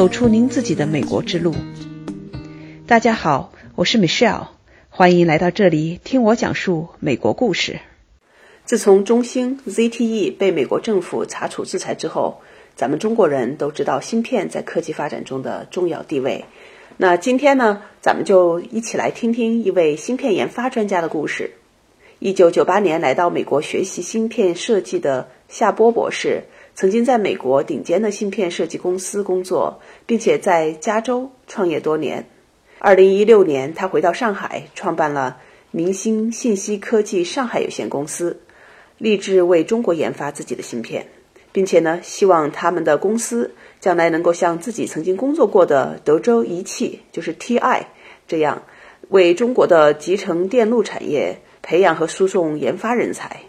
走出您自己的美国之路。大家好，我是 Michelle，欢迎来到这里听我讲述美国故事。自从中兴 ZTE 被美国政府查处制裁之后，咱们中国人都知道芯片在科技发展中的重要地位。那今天呢，咱们就一起来听听一位芯片研发专家的故事。一九九八年来到美国学习芯片设计的夏波博士。曾经在美国顶尖的芯片设计公司工作，并且在加州创业多年。二零一六年，他回到上海，创办了明星信息科技上海有限公司，立志为中国研发自己的芯片，并且呢，希望他们的公司将来能够像自己曾经工作过的德州仪器，就是 TI 这样，为中国的集成电路产业培养和输送研发人才。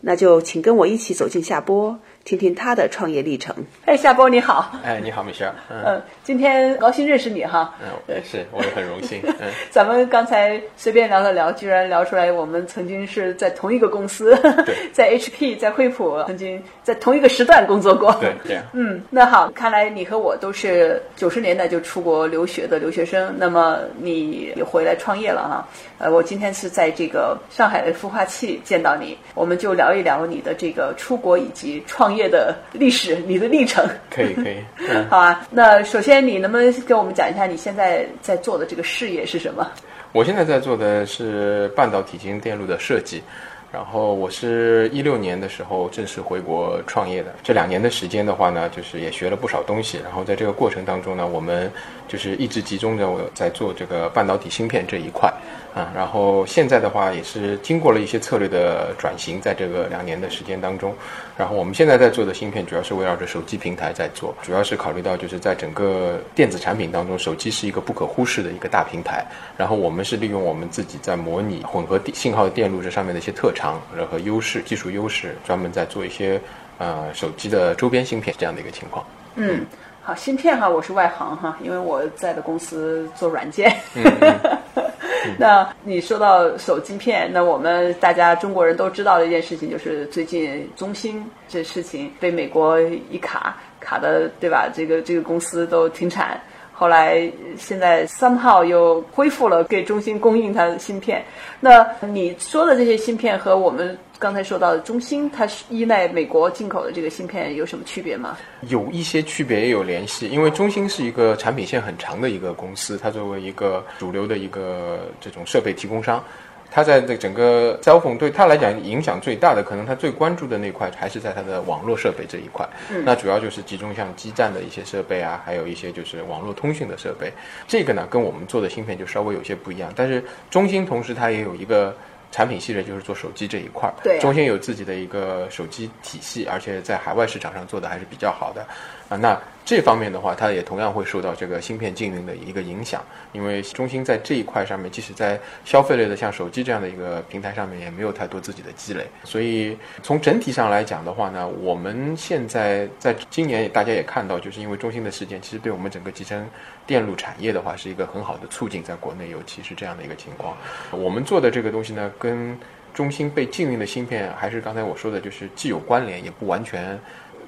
那就请跟我一起走进下播。听听他的创业历程。哎，夏波你好。哎，你好，米歇尔。嗯，今天高兴认识你哈。嗯，是，我也很荣幸。嗯，咱们刚才随便聊了聊，居然聊出来我们曾经是在同一个公司，在 HP，在惠普，曾经在同一个时段工作过。对，这样。嗯，那好，看来你和我都是九十年代就出国留学的留学生。那么你也回来创业了哈。呃，我今天是在这个上海的孵化器见到你，我们就聊一聊你的这个出国以及创。业的历史，你的历程可以可以，好啊。那首先，你能不能给我们讲一下你现在在做的这个事业是什么？我现在在做的是半导体集成电路的设计。然后我是一六年的时候正式回国创业的。这两年的时间的话呢，就是也学了不少东西。然后在这个过程当中呢，我们就是一直集中着我在做这个半导体芯片这一块。啊，然后现在的话也是经过了一些策略的转型，在这个两年的时间当中，然后我们现在在做的芯片主要是围绕着手机平台在做，主要是考虑到就是在整个电子产品当中，手机是一个不可忽视的一个大平台，然后我们是利用我们自己在模拟混合信号电路这上面的一些特长和优势、技术优势，专门在做一些呃手机的周边芯片这样的一个情况。嗯，好，芯片哈，我是外行哈，因为我在的公司做软件。那你说到手机片，那我们大家中国人都知道的一件事情，就是最近中兴这事情被美国一卡卡的，对吧？这个这个公司都停产。后来现在三号又恢复了给中兴供应它的芯片。那你说的这些芯片和我们刚才说到的中兴，它是依赖美国进口的这个芯片有什么区别吗？有一些区别，也有联系。因为中兴是一个产品线很长的一个公司，它作为一个主流的一个这种设备提供商。它在这整个 cell phone 对他来讲影响最大的，可能他最关注的那块还是在它的网络设备这一块。那主要就是集中像基站的一些设备啊，还有一些就是网络通讯的设备。这个呢，跟我们做的芯片就稍微有些不一样。但是中兴同时它也有一个产品系列，就是做手机这一块。对，中兴有自己的一个手机体系，而且在海外市场上做的还是比较好的。啊，那这方面的话，它也同样会受到这个芯片禁运的一个影响，因为中兴在这一块上面，即使在消费类的像手机这样的一个平台上面，也没有太多自己的积累。所以从整体上来讲的话呢，我们现在在今年大家也看到，就是因为中兴的事件，其实对我们整个集成电路产业的话，是一个很好的促进，在国内尤其是这样的一个情况。我们做的这个东西呢，跟中兴被禁运的芯片，还是刚才我说的，就是既有关联，也不完全。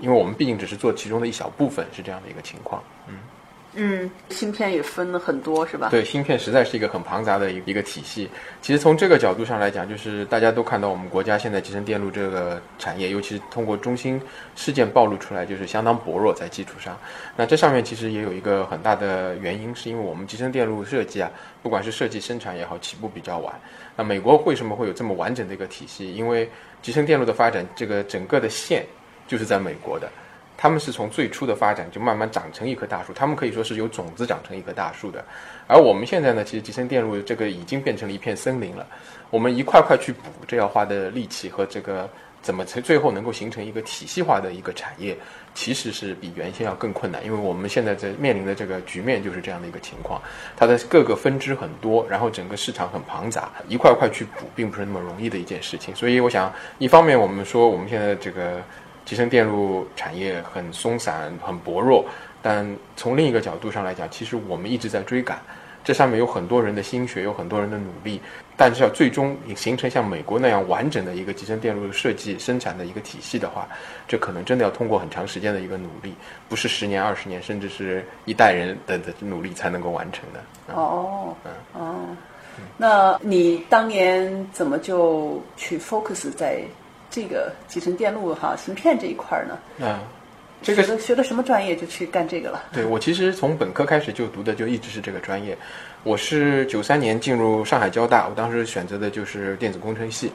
因为我们毕竟只是做其中的一小部分，是这样的一个情况。嗯嗯，芯片也分了很多，是吧？对，芯片实在是一个很庞杂的一一个体系。其实从这个角度上来讲，就是大家都看到我们国家现在集成电路这个产业，尤其是通过中芯事件暴露出来，就是相当薄弱在基础上。那这上面其实也有一个很大的原因，是因为我们集成电路设计啊，不管是设计生产也好，起步比较晚。那美国为什么会有这么完整的一个体系？因为集成电路的发展，这个整个的线。就是在美国的，他们是从最初的发展就慢慢长成一棵大树，他们可以说是由种子长成一棵大树的。而我们现在呢，其实集成电路这个已经变成了一片森林了，我们一块块去补，这要花的力气和这个怎么才最后能够形成一个体系化的一个产业，其实是比原先要更困难，因为我们现在在面临的这个局面就是这样的一个情况，它的各个分支很多，然后整个市场很庞杂，一块块去补并不是那么容易的一件事情。所以我想，一方面我们说我们现在这个。集成电路产业很松散、很薄弱，但从另一个角度上来讲，其实我们一直在追赶这上面有很多人的心血，有很多人的努力，但是要最终形成像美国那样完整的一个集成电路设计生产的一个体系的话，这可能真的要通过很长时间的一个努力，不是十年、二十年，甚至是一代人的的努力才能够完成的。哦，嗯哦，那你当年怎么就去 focus 在这个集成电路哈芯片这一块呢？嗯。这个学的什么专业就去干这个了？对我其实从本科开始就读的就一直是这个专业。我是九三年进入上海交大，我当时选择的就是电子工程系。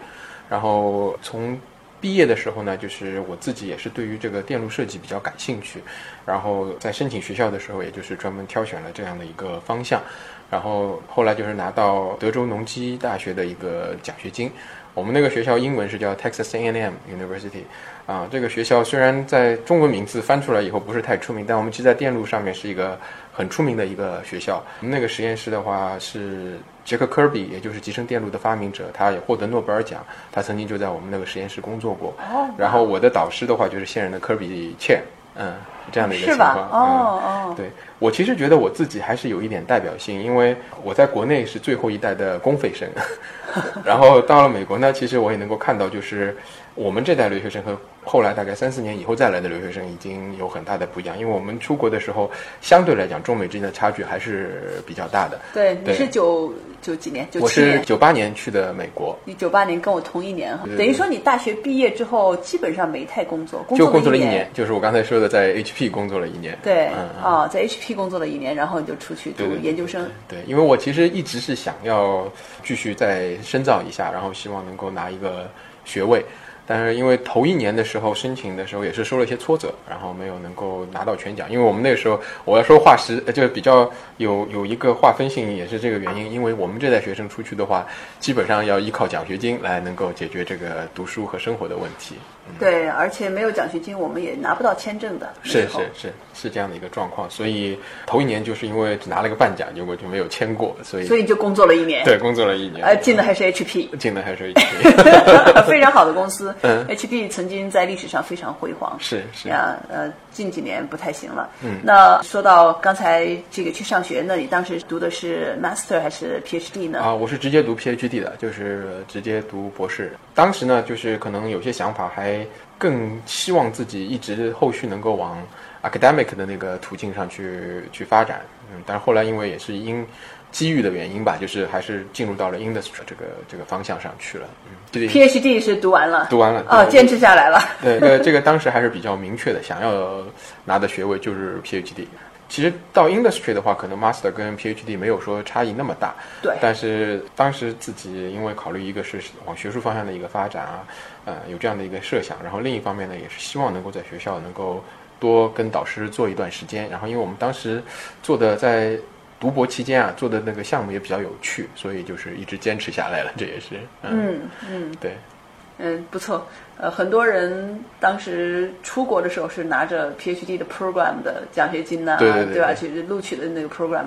然后从毕业的时候呢，就是我自己也是对于这个电路设计比较感兴趣。然后在申请学校的时候，也就是专门挑选了这样的一个方向。然后后来就是拿到德州农机大学的一个奖学金。我们那个学校英文是叫 Texas A&M University。啊，这个学校虽然在中文名字翻出来以后不是太出名，但我们其实在电路上面是一个很出名的一个学校。我们那个实验室的话是杰克科比，也就是集成电路的发明者，他也获得诺贝尔奖，他曾经就在我们那个实验室工作过。然后我的导师的话就是现任的科比切，嗯，这样的一个情况。哦哦。对我其实觉得我自己还是有一点代表性，因为我在国内是最后一代的公费生，然后到了美国呢，其实我也能够看到就是。我们这代留学生和后来大概三四年以后再来的留学生已经有很大的不一样，因为我们出国的时候，相对来讲中美之间的差距还是比较大的。对，你是九九几年？我是九八年去的美国。你九八年跟我同一年哈，等于说你大学毕业之后基本上没太工作，就工作了一年，就是我刚才说的在 HP 工作了一年。对，啊，在 HP 工作了一年，然后你就出去读研究生。对，因为我其实一直是想要继续再深造一下，然后希望能够拿一个学位。但是因为头一年的时候申请的时候也是受了一些挫折，然后没有能够拿到全奖。因为我们那个时候我要说划时，就比较有有一个划分性，也是这个原因。因为我们这代学生出去的话，基本上要依靠奖学金来能够解决这个读书和生活的问题。对，而且没有奖学金，我们也拿不到签证的。是是是是这样的一个状况，所以头一年就是因为只拿了个半奖，结果就没有签过，所以所以就工作了一年。对，工作了一年。呃，进的还是 HP，进的还是 HP，非常好的公司。嗯，HP 曾经在历史上非常辉煌。是是啊，呃，近几年不太行了。嗯，那说到刚才这个去上学，那你当时读的是 Master 还是 PhD 呢？啊，我是直接读 PhD 的，就是直接读博士。当时呢，就是可能有些想法还。更希望自己一直后续能够往 academic 的那个途径上去去发展，嗯，但是后来因为也是因机遇的原因吧，就是还是进入到了 industry 这个这个方向上去了，嗯，PhD 是读完了，读完了，哦，坚持下来了，对，呃，这个 当时还是比较明确的，想要拿的学位就是 PhD。其实到 industry 的话，可能 master 跟 PhD 没有说差异那么大。对。但是当时自己因为考虑一个是往学术方向的一个发展啊，呃，有这样的一个设想。然后另一方面呢，也是希望能够在学校能够多跟导师做一段时间。然后因为我们当时做的在读博期间啊，做的那个项目也比较有趣，所以就是一直坚持下来了。这也是。嗯嗯。对。嗯，不错。呃，很多人当时出国的时候是拿着 PhD 的 program 的奖学金呐，对吧？去录取的那个 program。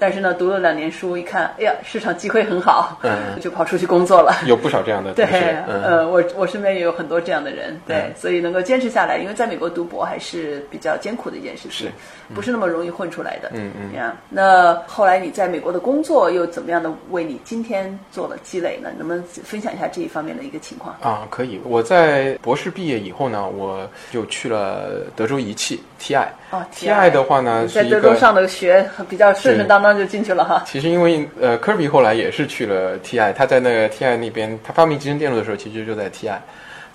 但是呢，读了两年书，一看，哎呀，市场机会很好，嗯，就跑出去工作了。有不少这样的，对，呃，我我身边也有很多这样的人，对，所以能够坚持下来，因为在美国读博还是比较艰苦的一件事情，是，不是那么容易混出来的，嗯嗯。呀，那后来你在美国的工作又怎么样的为你今天做了积累呢？能不能分享一下这一方面的一个情况？啊，可以。我在博士毕业以后呢，我就去了德州仪器 TI。哦，TI 的话呢，在德州上的学比较顺顺当当就进去了哈。其实因为呃，科比后来也是去了 TI，他在那个 TI 那边，他发明集成电路的时候，其实就在 TI，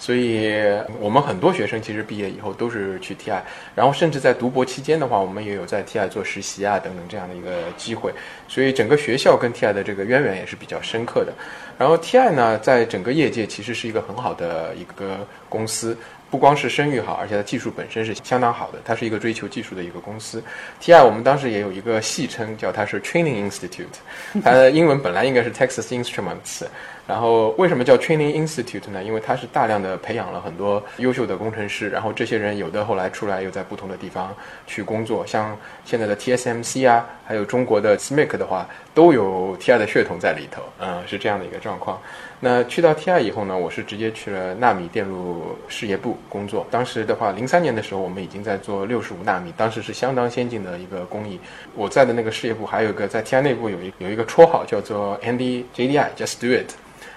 所以我们很多学生其实毕业以后都是去 TI，然后甚至在读博期间的话，我们也有在 TI 做实习啊等等这样的一个机会，所以整个学校跟 TI 的这个渊源也是比较深刻的。然后 TI 呢，在整个业界其实是一个很好的一个公司。不光是声誉好，而且它技术本身是相当好的。它是一个追求技术的一个公司。TI 我们当时也有一个戏称，叫它是 Training Institute。它的英文本来应该是 Texas Instruments，然后为什么叫 Training Institute 呢？因为它是大量的培养了很多优秀的工程师，然后这些人有的后来出来又在不同的地方去工作，像现在的 TSMC 啊，还有中国的 SMIC 的话，都有 TI 的血统在里头，嗯，是这样的一个状况。那去到 TI 以后呢，我是直接去了纳米电路事业部工作。当时的话，零三年的时候，我们已经在做六十五纳米，当时是相当先进的一个工艺。我在的那个事业部还有一个在 TI 内部有一有一个绰号叫做 Andy JDI，Just Do It，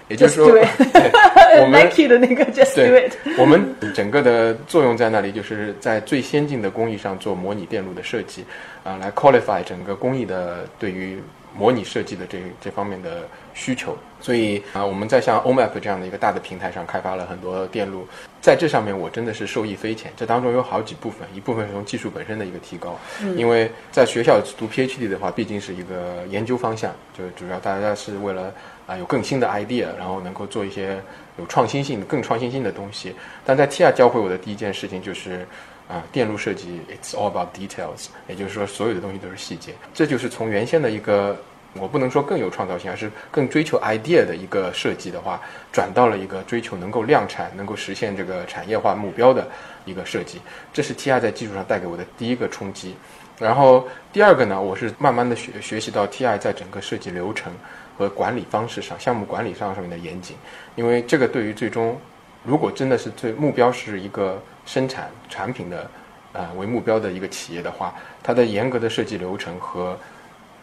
也就是说，我们 Nike 的那个 Just Do It，我们整个的作用在那里，就是在最先进的工艺上做模拟电路的设计，啊，来 qualify 整个工艺的对于。模拟设计的这这方面的需求，所以啊，我们在像 OMAP 这样的一个大的平台上开发了很多电路，在这上面我真的是受益匪浅。这当中有好几部分，一部分是从技术本身的一个提高，因为在学校读 PhD 的话，毕竟是一个研究方向，就主要大家是为了啊有更新的 idea，然后能够做一些有创新性、更创新性的东西。但在 TI 教会我的第一件事情就是。啊，电路设计，it's all about details，也就是说，所有的东西都是细节。这就是从原先的一个，我不能说更有创造性，而是更追求 idea 的一个设计的话，转到了一个追求能够量产、能够实现这个产业化目标的一个设计。这是 TI 在技术上带给我的第一个冲击。然后第二个呢，我是慢慢的学学习到 TI 在整个设计流程和管理方式上、项目管理上上面的严谨，因为这个对于最终，如果真的是最目标是一个。生产产品的，呃为目标的一个企业的话，它的严格的设计流程和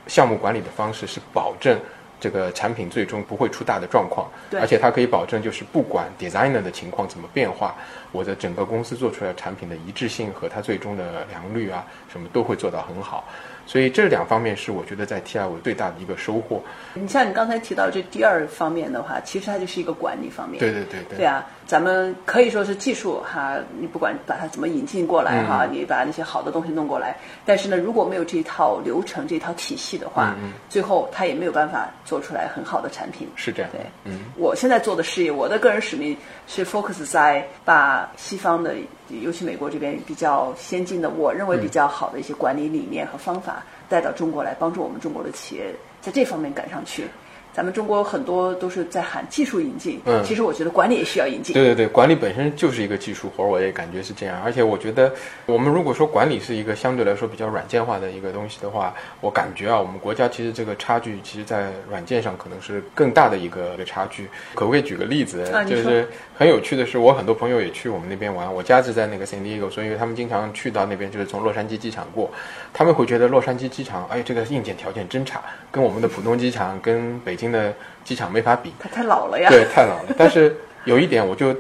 项目管理的方式是保证这个产品最终不会出大的状况，而且它可以保证就是不管 designer 的情况怎么变化，我的整个公司做出来产品的一致性和它最终的良率啊什么都会做到很好。所以这两方面是我觉得在 TI 五最大的一个收获。你像你刚才提到这第二方面的话，其实它就是一个管理方面。对对对对。对啊，咱们可以说是技术哈，你不管把它怎么引进过来哈，你把那些好的东西弄过来，但是呢，如果没有这一套流程、这套体系的话，最后它也没有办法做出来很好的产品。是这样。对，嗯。我现在做的事业，我的个人使命是 focus 在把西方的。尤其美国这边比较先进的，我认为比较好的一些管理理念和方法带到中国来，帮助我们中国的企业在这方面赶上去。咱们中国很多都是在喊技术引进，嗯，其实我觉得管理也需要引进。对对对，管理本身就是一个技术活，我也感觉是这样。而且我觉得，我们如果说管理是一个相对来说比较软件化的一个东西的话，我感觉啊，我们国家其实这个差距，其实在软件上可能是更大的一个差距。可不可以举个例子？就是很有趣的是，我很多朋友也去我们那边玩，我家是在那个 San Diego，所以他们经常去到那边，就是从洛杉矶机场过，他们会觉得洛杉矶机场，哎，这个硬件条件真差，跟我们的浦东机场，跟北京。的机场没法比，它太老了呀。对，太老了。但是有一点，我就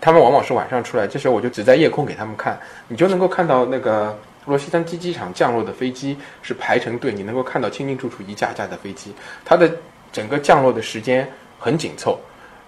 他们往往是晚上出来，这时候我就只在夜空给他们看，你就能够看到那个洛杉矶机场降落的飞机是排成队，你能够看到清清楚楚一架架的飞机，它的整个降落的时间很紧凑。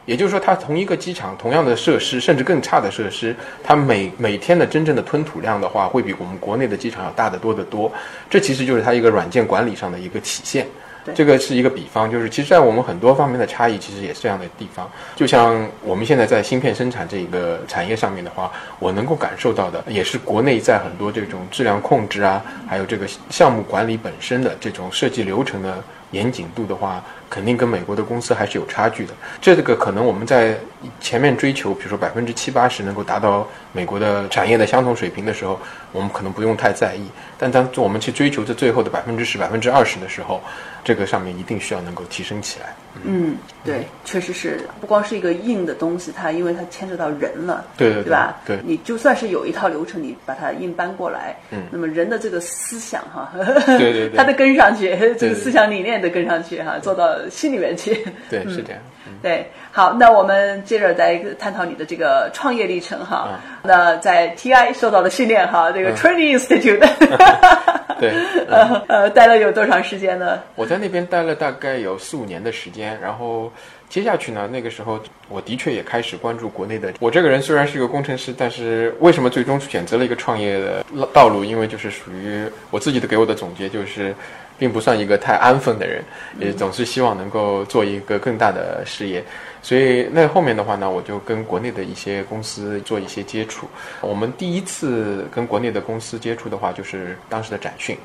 也就是说，它同一个机场同样的设施，甚至更差的设施，它每每天的真正的吞吐量的话，会比我们国内的机场要大得多得多。这其实就是它一个软件管理上的一个体现。这个是一个比方，就是其实，在我们很多方面的差异，其实也是这样的地方。就像我们现在在芯片生产这个产业上面的话，我能够感受到的，也是国内在很多这种质量控制啊，还有这个项目管理本身的这种设计流程的严谨度的话。肯定跟美国的公司还是有差距的。这个可能我们在前面追求，比如说百分之七八十能够达到美国的产业的相同水平的时候，我们可能不用太在意。但当我们去追求这最后的百分之十、百分之二十的时候，这个上面一定需要能够提升起来。嗯，对，确实是不光是一个硬的东西，它因为它牵扯到人了，对对对吧？对，你就算是有一套流程，你把它硬搬过来，嗯，那么人的这个思想哈，对对对，他得 跟上去，这个思想理念得跟上去哈，做到。心里面去，对，是这样。对，好，那我们接着再探讨你的这个创业历程哈。那在 TI 受到的训练哈，这个 Training Institute，对，呃呃，待了有多长时间呢？我在那边待了大概有四五年的时间，然后接下去呢，那个时候我的确也开始关注国内的。我这个人虽然是一个工程师，但是为什么最终选择了一个创业的道路？因为就是属于我自己的给我的总结就是。并不算一个太安分的人，也总是希望能够做一个更大的事业，所以那后面的话呢，我就跟国内的一些公司做一些接触。我们第一次跟国内的公司接触的话，就是当时的展讯。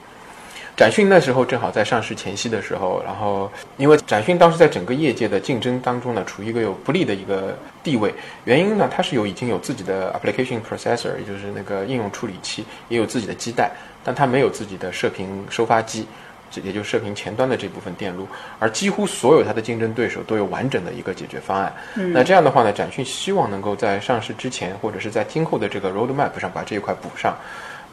展讯那时候正好在上市前夕的时候，然后因为展讯当时在整个业界的竞争当中呢，处于一个有不利的一个地位。原因呢，它是有已经有自己的 application processor，也就是那个应用处理器，也有自己的基带，但它没有自己的射频收发机。这也就射频前端的这部分电路，而几乎所有它的竞争对手都有完整的一个解决方案。那这样的话呢，展讯希望能够在上市之前，或者是在今后的这个 roadmap 上把这一块补上。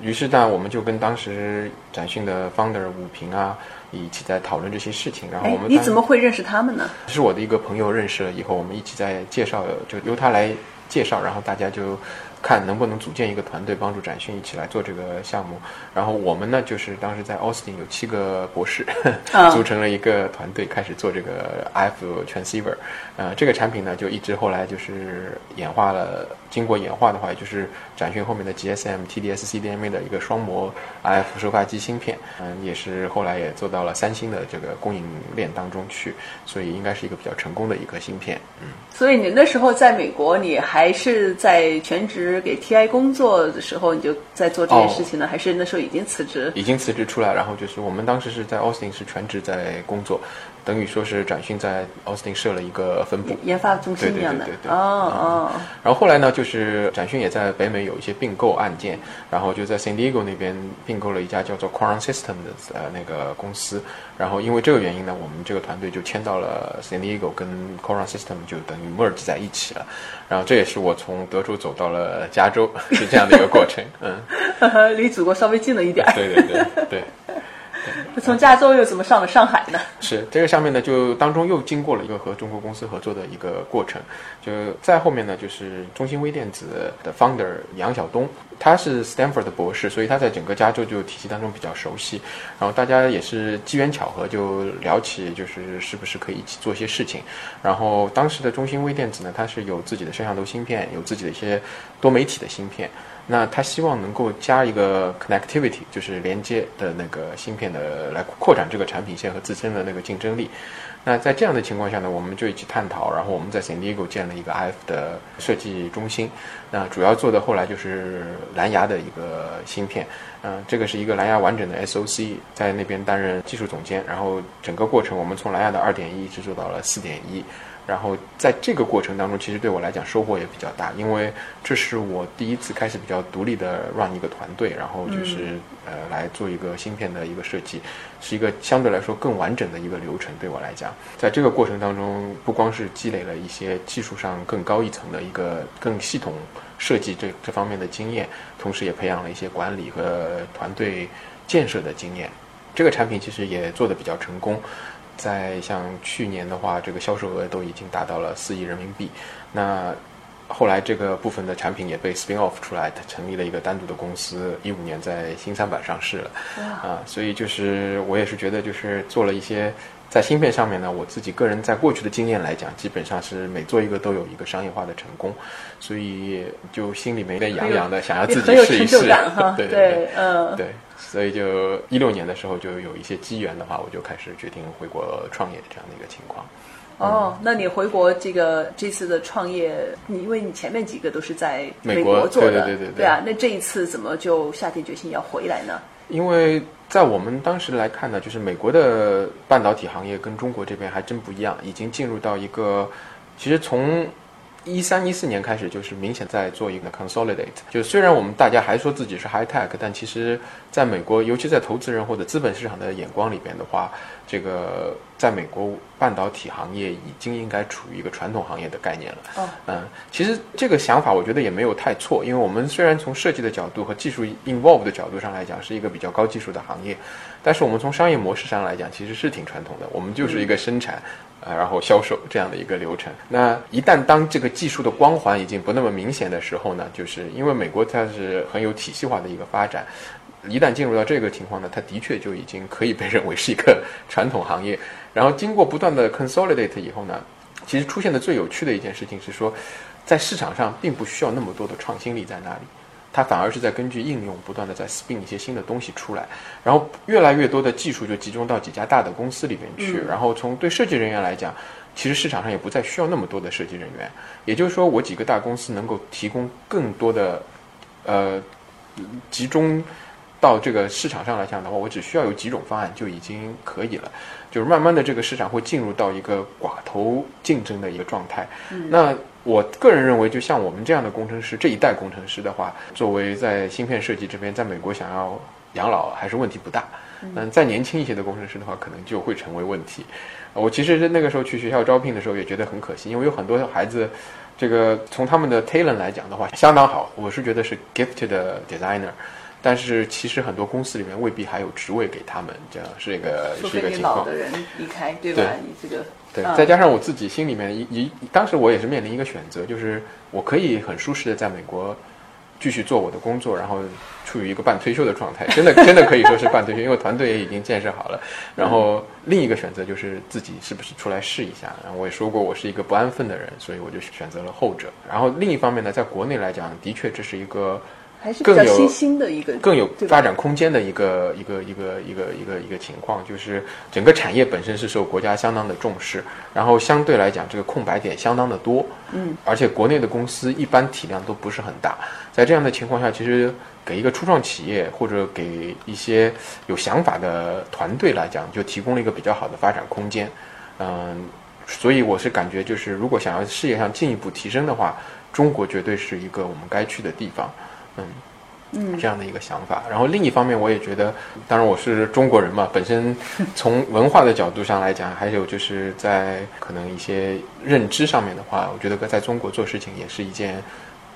于是呢，我们就跟当时展讯的 founder 武平啊一起在讨论这些事情。然后我们你怎么会认识他们呢？是我的一个朋友认识了以后，我们一起在介绍，就由他来介绍，然后大家就。看能不能组建一个团队，帮助展讯一起来做这个项目。然后我们呢，就是当时在 Austin 有七个博士，组成了一个团队，开始做这个 F transceiver。呃，这个产品呢，就一直后来就是演化了。经过演化的话，也就是展讯后面的 GSM、TDS、CDMA 的一个双模 RF 收发机芯片。嗯，也是后来也做到了三星的这个供应链当中去，所以应该是一个比较成功的一个芯片。嗯，所以你那时候在美国，你还是在全职。给 TI 工作的时候，你就在做这件事情呢？还是那时候已经辞职？已经辞职出来，然后就是我们当时是在 Austin 是全职在工作。等于说是展讯在 Austin 设了一个分部，研发中心一样的。对对对对哦哦。然后后来呢，就是展讯也在北美有一些并购案件，然后就在 San Diego 那边并购了一家叫做 Quorum System 的呃那个公司。然后因为这个原因呢，我们这个团队就迁到了 San Diego，跟 Quorum System 就等于 merge 在一起了。然后这也是我从德州走到了加州是这样的一个过程。嗯，离祖国稍微近了一点。对对对对。从加州又怎么上了上海呢？是这个上面呢，就当中又经过了一个和中国公司合作的一个过程。就在后面呢，就是中兴微电子的 founder 杨晓东，他是 Stanford 的博士，所以他在整个加州就体系当中比较熟悉。然后大家也是机缘巧合就聊起，就是是不是可以一起做一些事情。然后当时的中芯微电子呢，它是有自己的摄像头芯片，有自己的一些多媒体的芯片。那他希望能够加一个 connectivity，就是连接的那个芯片的，来扩展这个产品线和自身的那个竞争力。那在这样的情况下呢，我们就一起探讨，然后我们在 San Diego 建了一个 IF 的设计中心。那主要做的后来就是蓝牙的一个芯片，嗯，这个是一个蓝牙完整的 SOC，在那边担任技术总监。然后整个过程，我们从蓝牙的二点一一直做到了四点一。然后在这个过程当中，其实对我来讲收获也比较大，因为这是我第一次开始比较独立的 run 一个团队，然后就是呃来做一个芯片的一个设计，是一个相对来说更完整的一个流程。对我来讲，在这个过程当中，不光是积累了一些技术上更高一层的一个更系统设计这这方面的经验，同时也培养了一些管理和团队建设的经验。这个产品其实也做得比较成功。在像去年的话，这个销售额都已经达到了四亿人民币。那后来这个部分的产品也被 spin off 出来，它成立了一个单独的公司。一五年在新三板上市了。啊，所以就是我也是觉得，就是做了一些在芯片上面呢，我自己个人在过去的经验来讲，基本上是每做一个都有一个商业化的成功，所以就心里面有点痒痒的，想要自己试一试。对对，嗯，对。所以就一六年的时候，就有一些机缘的话，我就开始决定回国创业这样的一个情况。哦，那你回国这个这次的创业，你因为你前面几个都是在美国做的，对对对对啊，那这一次怎么就下定决心要回来呢？因为在我们当时来看呢，就是美国的半导体行业跟中国这边还真不一样，已经进入到一个，其实从。一三一四年开始，就是明显在做一个 consolidate。就虽然我们大家还说自己是 high tech，但其实在美国，尤其在投资人或者资本市场的眼光里边的话，这个在美国半导体行业已经应该处于一个传统行业的概念了。哦，嗯，其实这个想法我觉得也没有太错，因为我们虽然从设计的角度和技术 involve 的角度上来讲是一个比较高技术的行业，但是我们从商业模式上来讲其实是挺传统的，我们就是一个生产。啊，然后销售这样的一个流程。那一旦当这个技术的光环已经不那么明显的时候呢，就是因为美国它是很有体系化的一个发展，一旦进入到这个情况呢，它的确就已经可以被认为是一个传统行业。然后经过不断的 consolidate 以后呢，其实出现的最有趣的一件事情是说，在市场上并不需要那么多的创新力在那里。它反而是在根据应用不断的在 spin 一些新的东西出来，然后越来越多的技术就集中到几家大的公司里面去。然后从对设计人员来讲，其实市场上也不再需要那么多的设计人员。也就是说，我几个大公司能够提供更多的，呃，集中。到这个市场上来讲的话，我只需要有几种方案就已经可以了。就是慢慢的这个市场会进入到一个寡头竞争的一个状态。那我个人认为，就像我们这样的工程师这一代工程师的话，作为在芯片设计这边，在美国想要养老还是问题不大。嗯，再年轻一些的工程师的话，可能就会成为问题。我其实那个时候去学校招聘的时候，也觉得很可惜，因为有很多孩子，这个从他们的 talent 来讲的话，相当好。我是觉得是 gifted designer，但是其实很多公司里面未必还有职位给他们，这样是一个是一个情况。老的人离开，对吧？你这个对，再加上我自己心里面一一，当时我也是面临一个选择，就是我可以很舒适的在美国。继续做我的工作，然后处于一个半退休的状态，真的 真的可以说是半退休，因为团队也已经建设好了。然后另一个选择就是自己是不是出来试一下。然后我也说过，我是一个不安分的人，所以我就选择了后者。然后另一方面呢，在国内来讲，的确这是一个。还是比较新兴的一个，更有发展空间的一个一个一个一个一个一个情况，就是整个产业本身是受国家相当的重视，然后相对来讲这个空白点相当的多，嗯，而且国内的公司一般体量都不是很大，在这样的情况下，其实给一个初创企业或者给一些有想法的团队来讲，就提供了一个比较好的发展空间，嗯，所以我是感觉就是如果想要事业上进一步提升的话，中国绝对是一个我们该去的地方。嗯，嗯，这样的一个想法。然后另一方面，我也觉得，当然我是中国人嘛，本身 从文化的角度上来讲，还有就是在可能一些认知上面的话，我觉得在中国做事情也是一件。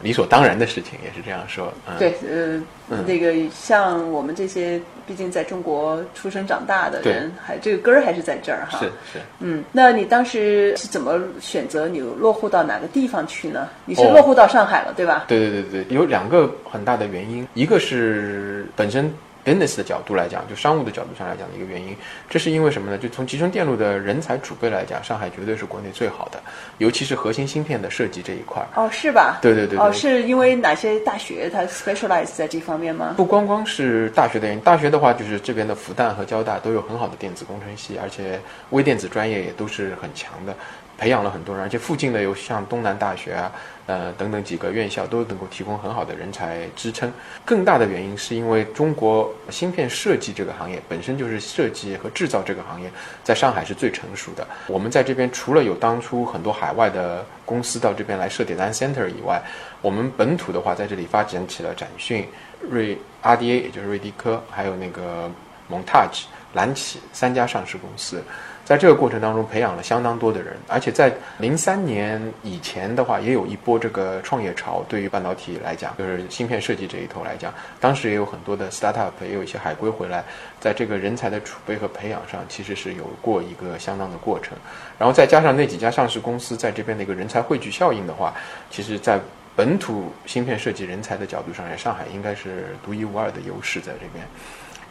理所当然的事情也是这样说，对，呃，那个像我们这些毕竟在中国出生长大的人，还这个根儿还是在这儿哈。是是，嗯，那你当时是怎么选择你落户到哪个地方去呢？你是落户到上海了，对吧？对对对对，有两个很大的原因，一个是本身。Business 的角度来讲，就商务的角度上来讲的一个原因，这是因为什么呢？就从集成电路的人才储备来讲，上海绝对是国内最好的，尤其是核心芯片的设计这一块。哦，是吧？对对对。哦，是因为哪些大学它 specialize 在这方面吗？不光光是大学的原因，大学的话就是这边的复旦和交大都有很好的电子工程系，而且微电子专业也都是很强的。培养了很多人，而且附近的有像东南大学啊，呃等等几个院校都能够提供很好的人才支撑。更大的原因是因为中国芯片设计这个行业本身就是设计和制造这个行业，在上海是最成熟的。我们在这边除了有当初很多海外的公司到这边来设 design center 以外，我们本土的话在这里发展起了展讯、瑞 RDA，也就是瑞迪科，还有那个蒙 Touch、蓝启三家上市公司。在这个过程当中，培养了相当多的人，而且在零三年以前的话，也有一波这个创业潮。对于半导体来讲，就是芯片设计这一头来讲，当时也有很多的 startup，也有一些海归回来，在这个人才的储备和培养上，其实是有过一个相当的过程。然后再加上那几家上市公司在这边的一个人才汇聚效应的话，其实，在本土芯片设计人才的角度上来，上海应该是独一无二的优势在这边。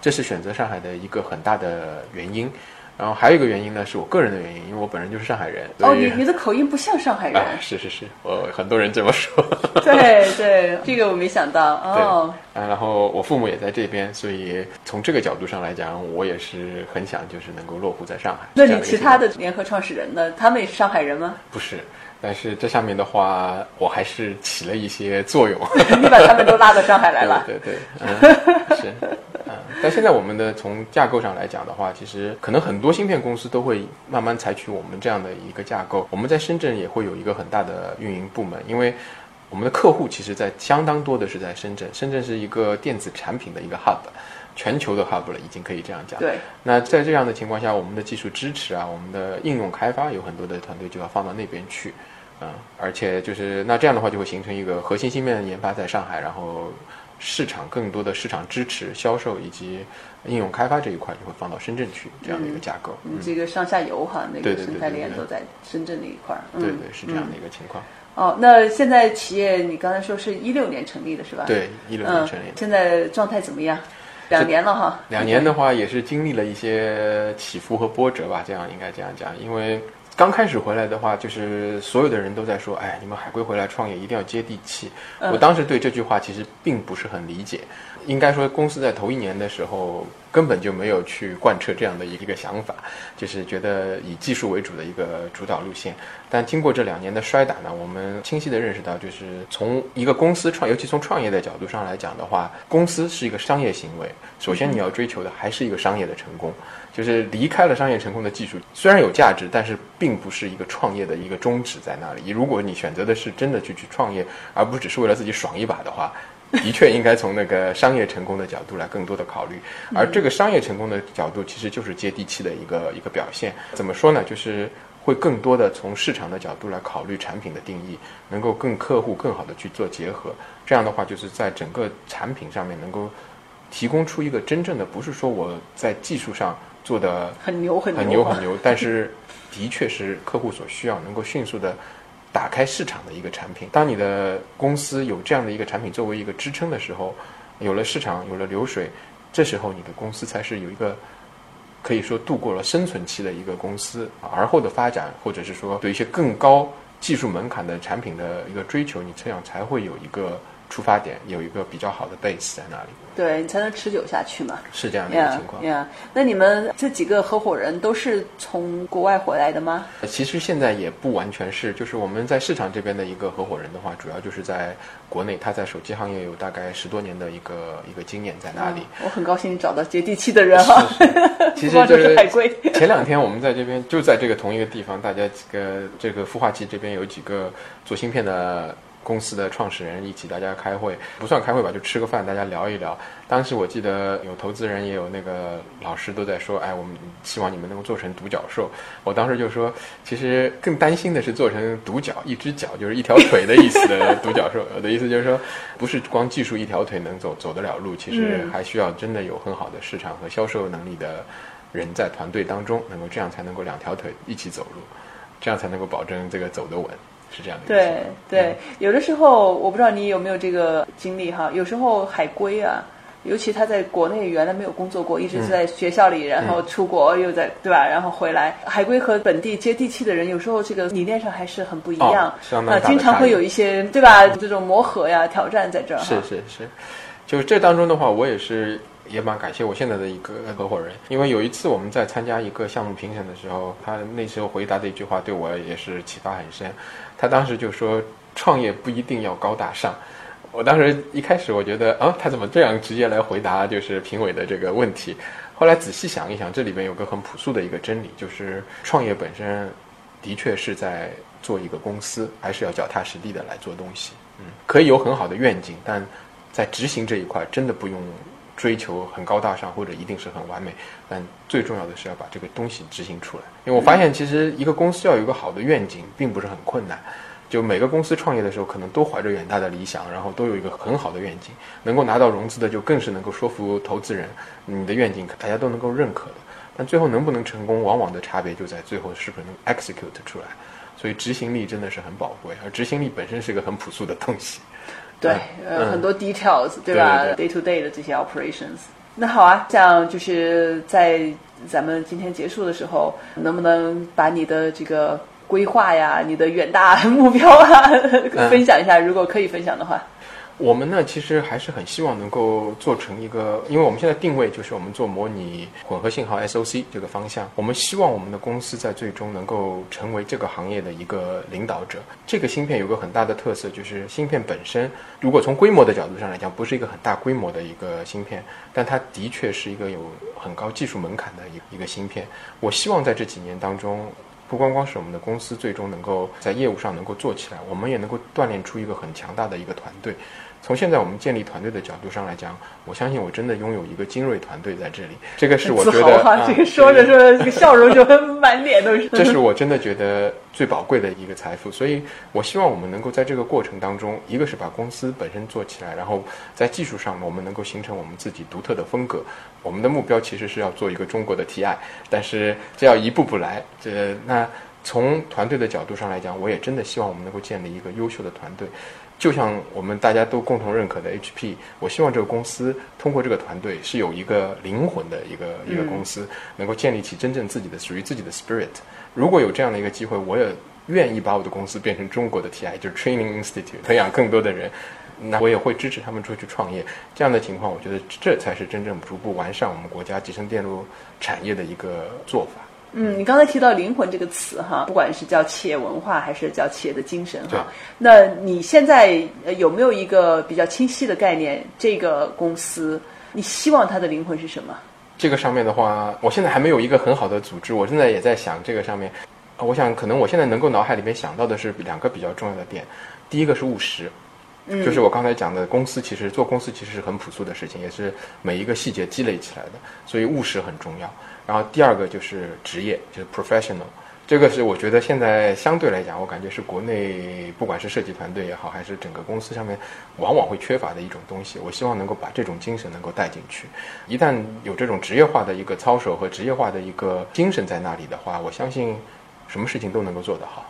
这是选择上海的一个很大的原因。然后还有一个原因呢，是我个人的原因，因为我本人就是上海人。哦，你你的口音不像上海人。是是是，我很多人这么说。对对，这个我没想到哦。然后我父母也在这边，所以从这个角度上来讲，我也是很想就是能够落户在上海。那你其他的联合创始人呢？他们也是上海人吗？不是。但是这上面的话，我还是起了一些作用。你把他们都拉到上海来了。对对，是。嗯，但现在我们的从架构上来讲的话，其实可能很多芯片公司都会慢慢采取我们这样的一个架构。我们在深圳也会有一个很大的运营部门，因为我们的客户其实在相当多的是在深圳。深圳是一个电子产品的一个 hub。全球的 hub 了，已经可以这样讲。对。那在这样的情况下，我们的技术支持啊，我们的应用开发有很多的团队就要放到那边去，嗯，而且就是那这样的话就会形成一个核心芯片研发在上海，然后市场更多的市场支持、销售以及应用开发这一块就会放到深圳去这样的一个架构。嗯，这个上下游哈，那个生态链都在深圳那一块儿。对对，是这样的一个情况。哦，那现在企业你刚才说是一六年成立的是吧？对，一六年成立。现在状态怎么样？两年了哈，两年的话也是经历了一些起伏和波折吧，这样应该这样讲。因为刚开始回来的话，就是所有的人都在说，哎，你们海归回来创业一定要接地气。我当时对这句话其实并不是很理解。应该说，公司在头一年的时候。根本就没有去贯彻这样的一个想法，就是觉得以技术为主的一个主导路线。但经过这两年的摔打呢，我们清晰的认识到，就是从一个公司创，尤其从创业的角度上来讲的话，公司是一个商业行为。首先你要追求的还是一个商业的成功，就是离开了商业成功的技术虽然有价值，但是并不是一个创业的一个宗旨在那里。如果你选择的是真的去去创业，而不只是为了自己爽一把的话，的确应该从那个商业成功的角度来更多的考虑。而这个商业成功的角度，其实就是接地气的一个一个表现。怎么说呢？就是。会更多的从市场的角度来考虑产品的定义，能够跟客户更好的去做结合。这样的话，就是在整个产品上面能够提供出一个真正的，不是说我在技术上做的很牛很牛很牛，但是的确是客户所需要，能够迅速的打开市场的一个产品。当你的公司有这样的一个产品作为一个支撑的时候，有了市场，有了流水，这时候你的公司才是有一个。可以说度过了生存期的一个公司，而后的发展，或者是说对一些更高技术门槛的产品的一个追求，你这样才会有一个出发点，有一个比较好的 base 在那里。对你才能持久下去嘛？是这样的一个情况。呀，那你们这几个合伙人都是从国外回来的吗？其实现在也不完全是，就是我们在市场这边的一个合伙人的话，主要就是在国内，他在手机行业有大概十多年的一个一个经验在那里。我很高兴找到接地气的人哈。其实就是海归。前两天我们在这边就在这个同一个地方，大家几个这个孵化器这边有几个做芯片的。公司的创始人一起，大家开会不算开会吧，就吃个饭，大家聊一聊。当时我记得有投资人，也有那个老师都在说：“哎，我们希望你们能够做成独角兽。”我当时就说：“其实更担心的是做成独角，一只脚就是一条腿的意思的独角兽。我的意思就是说，不是光技术一条腿能走走得了路，其实还需要真的有很好的市场和销售能力的人在团队当中，能够这样才能够两条腿一起走路，这样才能够保证这个走得稳。”是这样的，对对，有的时候我不知道你有没有这个经历哈。有时候海归啊，尤其他在国内原来没有工作过，一直是在学校里，然后出国又在对吧？然后回来，海归和本地接地气的人，有时候这个理念上还是很不一样，那经常会有一些对吧？这种磨合呀、挑战在这儿。是是是，就是这当中的话，我也是。也蛮感谢我现在的一个合伙人，因为有一次我们在参加一个项目评审的时候，他那时候回答的一句话对我也是启发很深。他当时就说：“创业不一定要高大上。”我当时一开始我觉得啊，他怎么这样直接来回答就是评委的这个问题？后来仔细想一想，这里面有个很朴素的一个真理，就是创业本身的确是在做一个公司，还是要脚踏实地的来做东西。嗯，可以有很好的愿景，但在执行这一块真的不用。追求很高大上或者一定是很完美，但最重要的是要把这个东西执行出来。因为我发现，其实一个公司要有一个好的愿景，并不是很困难。就每个公司创业的时候，可能都怀着远大的理想，然后都有一个很好的愿景。能够拿到融资的，就更是能够说服投资人，你的愿景大家都能够认可的。但最后能不能成功，往往的差别就在最后是不是能 execute 出来。所以执行力真的是很宝贵，而执行力本身是一个很朴素的东西。对，呃，很多 details，对吧？day to day 的这些 operations。那好啊，像就是在咱们今天结束的时候，能不能把你的这个规划呀、你的远大 目标啊分享一下？如果可以分享的话。我们呢，其实还是很希望能够做成一个，因为我们现在定位就是我们做模拟混合信号 SOC 这个方向。我们希望我们的公司在最终能够成为这个行业的一个领导者。这个芯片有个很大的特色，就是芯片本身，如果从规模的角度上来讲，不是一个很大规模的一个芯片，但它的确是一个有很高技术门槛的一一个芯片。我希望在这几年当中，不光光是我们的公司最终能够在业务上能够做起来，我们也能够锻炼出一个很强大的一个团队。从现在我们建立团队的角度上来讲，我相信我真的拥有一个精锐团队在这里。这个是我觉得，这个说着说着，这个笑容就满脸都是。这是我真的觉得最宝贵的一个财富。所以我希望我们能够在这个过程当中，一个是把公司本身做起来，然后在技术上我们能够形成我们自己独特的风格。我们的目标其实是要做一个中国的 TI，但是这要一步步来。这那从团队的角度上来讲，我也真的希望我们能够建立一个优秀的团队。就像我们大家都共同认可的 HP，我希望这个公司通过这个团队是有一个灵魂的一个一个公司，能够建立起真正自己的属于自己的 spirit。如果有这样的一个机会，我也愿意把我的公司变成中国的 TI，就是 Training Institute，培养更多的人。那我也会支持他们出去创业。这样的情况，我觉得这才是真正逐步完善我们国家集成电路产业的一个做法。嗯，你刚才提到“灵魂”这个词哈，不管是叫企业文化还是叫企业的精神哈，那你现在呃有没有一个比较清晰的概念？这个公司你希望它的灵魂是什么？这个上面的话，我现在还没有一个很好的组织，我现在也在想这个上面。啊我想可能我现在能够脑海里面想到的是两个比较重要的点，第一个是务实，嗯就是我刚才讲的，公司其实做公司其实是很朴素的事情，也是每一个细节积累起来的，所以务实很重要。然后第二个就是职业，就是 professional，这个是我觉得现在相对来讲，我感觉是国内不管是设计团队也好，还是整个公司上面往往会缺乏的一种东西。我希望能够把这种精神能够带进去。一旦有这种职业化的一个操守和职业化的一个精神在那里的话，我相信什么事情都能够做得好。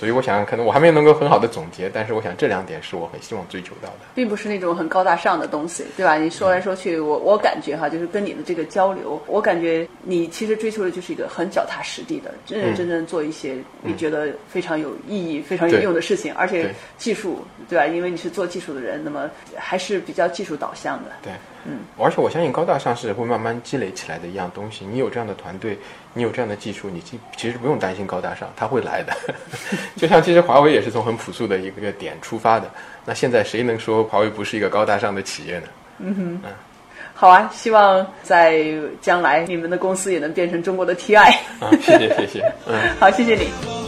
所以我想，可能我还没有能够很好的总结，但是我想这两点是我很希望追求到的。并不是那种很高大上的东西，对吧？你说来说去，我我感觉哈，就是跟你的这个交流，我感觉你其实追求的就是一个很脚踏实地的，真认真正做一些你觉得非常有意义、非常有用的事情，而且技术，对吧？因为你是做技术的人，那么还是比较技术导向的。对，嗯，而且我相信高大上是会慢慢积累起来的一样东西。你有这样的团队，你有这样的技术，你其其实不用担心高大上，它会来的。就像其实华为也是从很朴素的一个点出发的，那现在谁能说华为不是一个高大上的企业呢嗯哼？好啊，希望在将来你们的公司也能变成中国的 TI。啊，谢谢谢谢，嗯。好，谢谢你。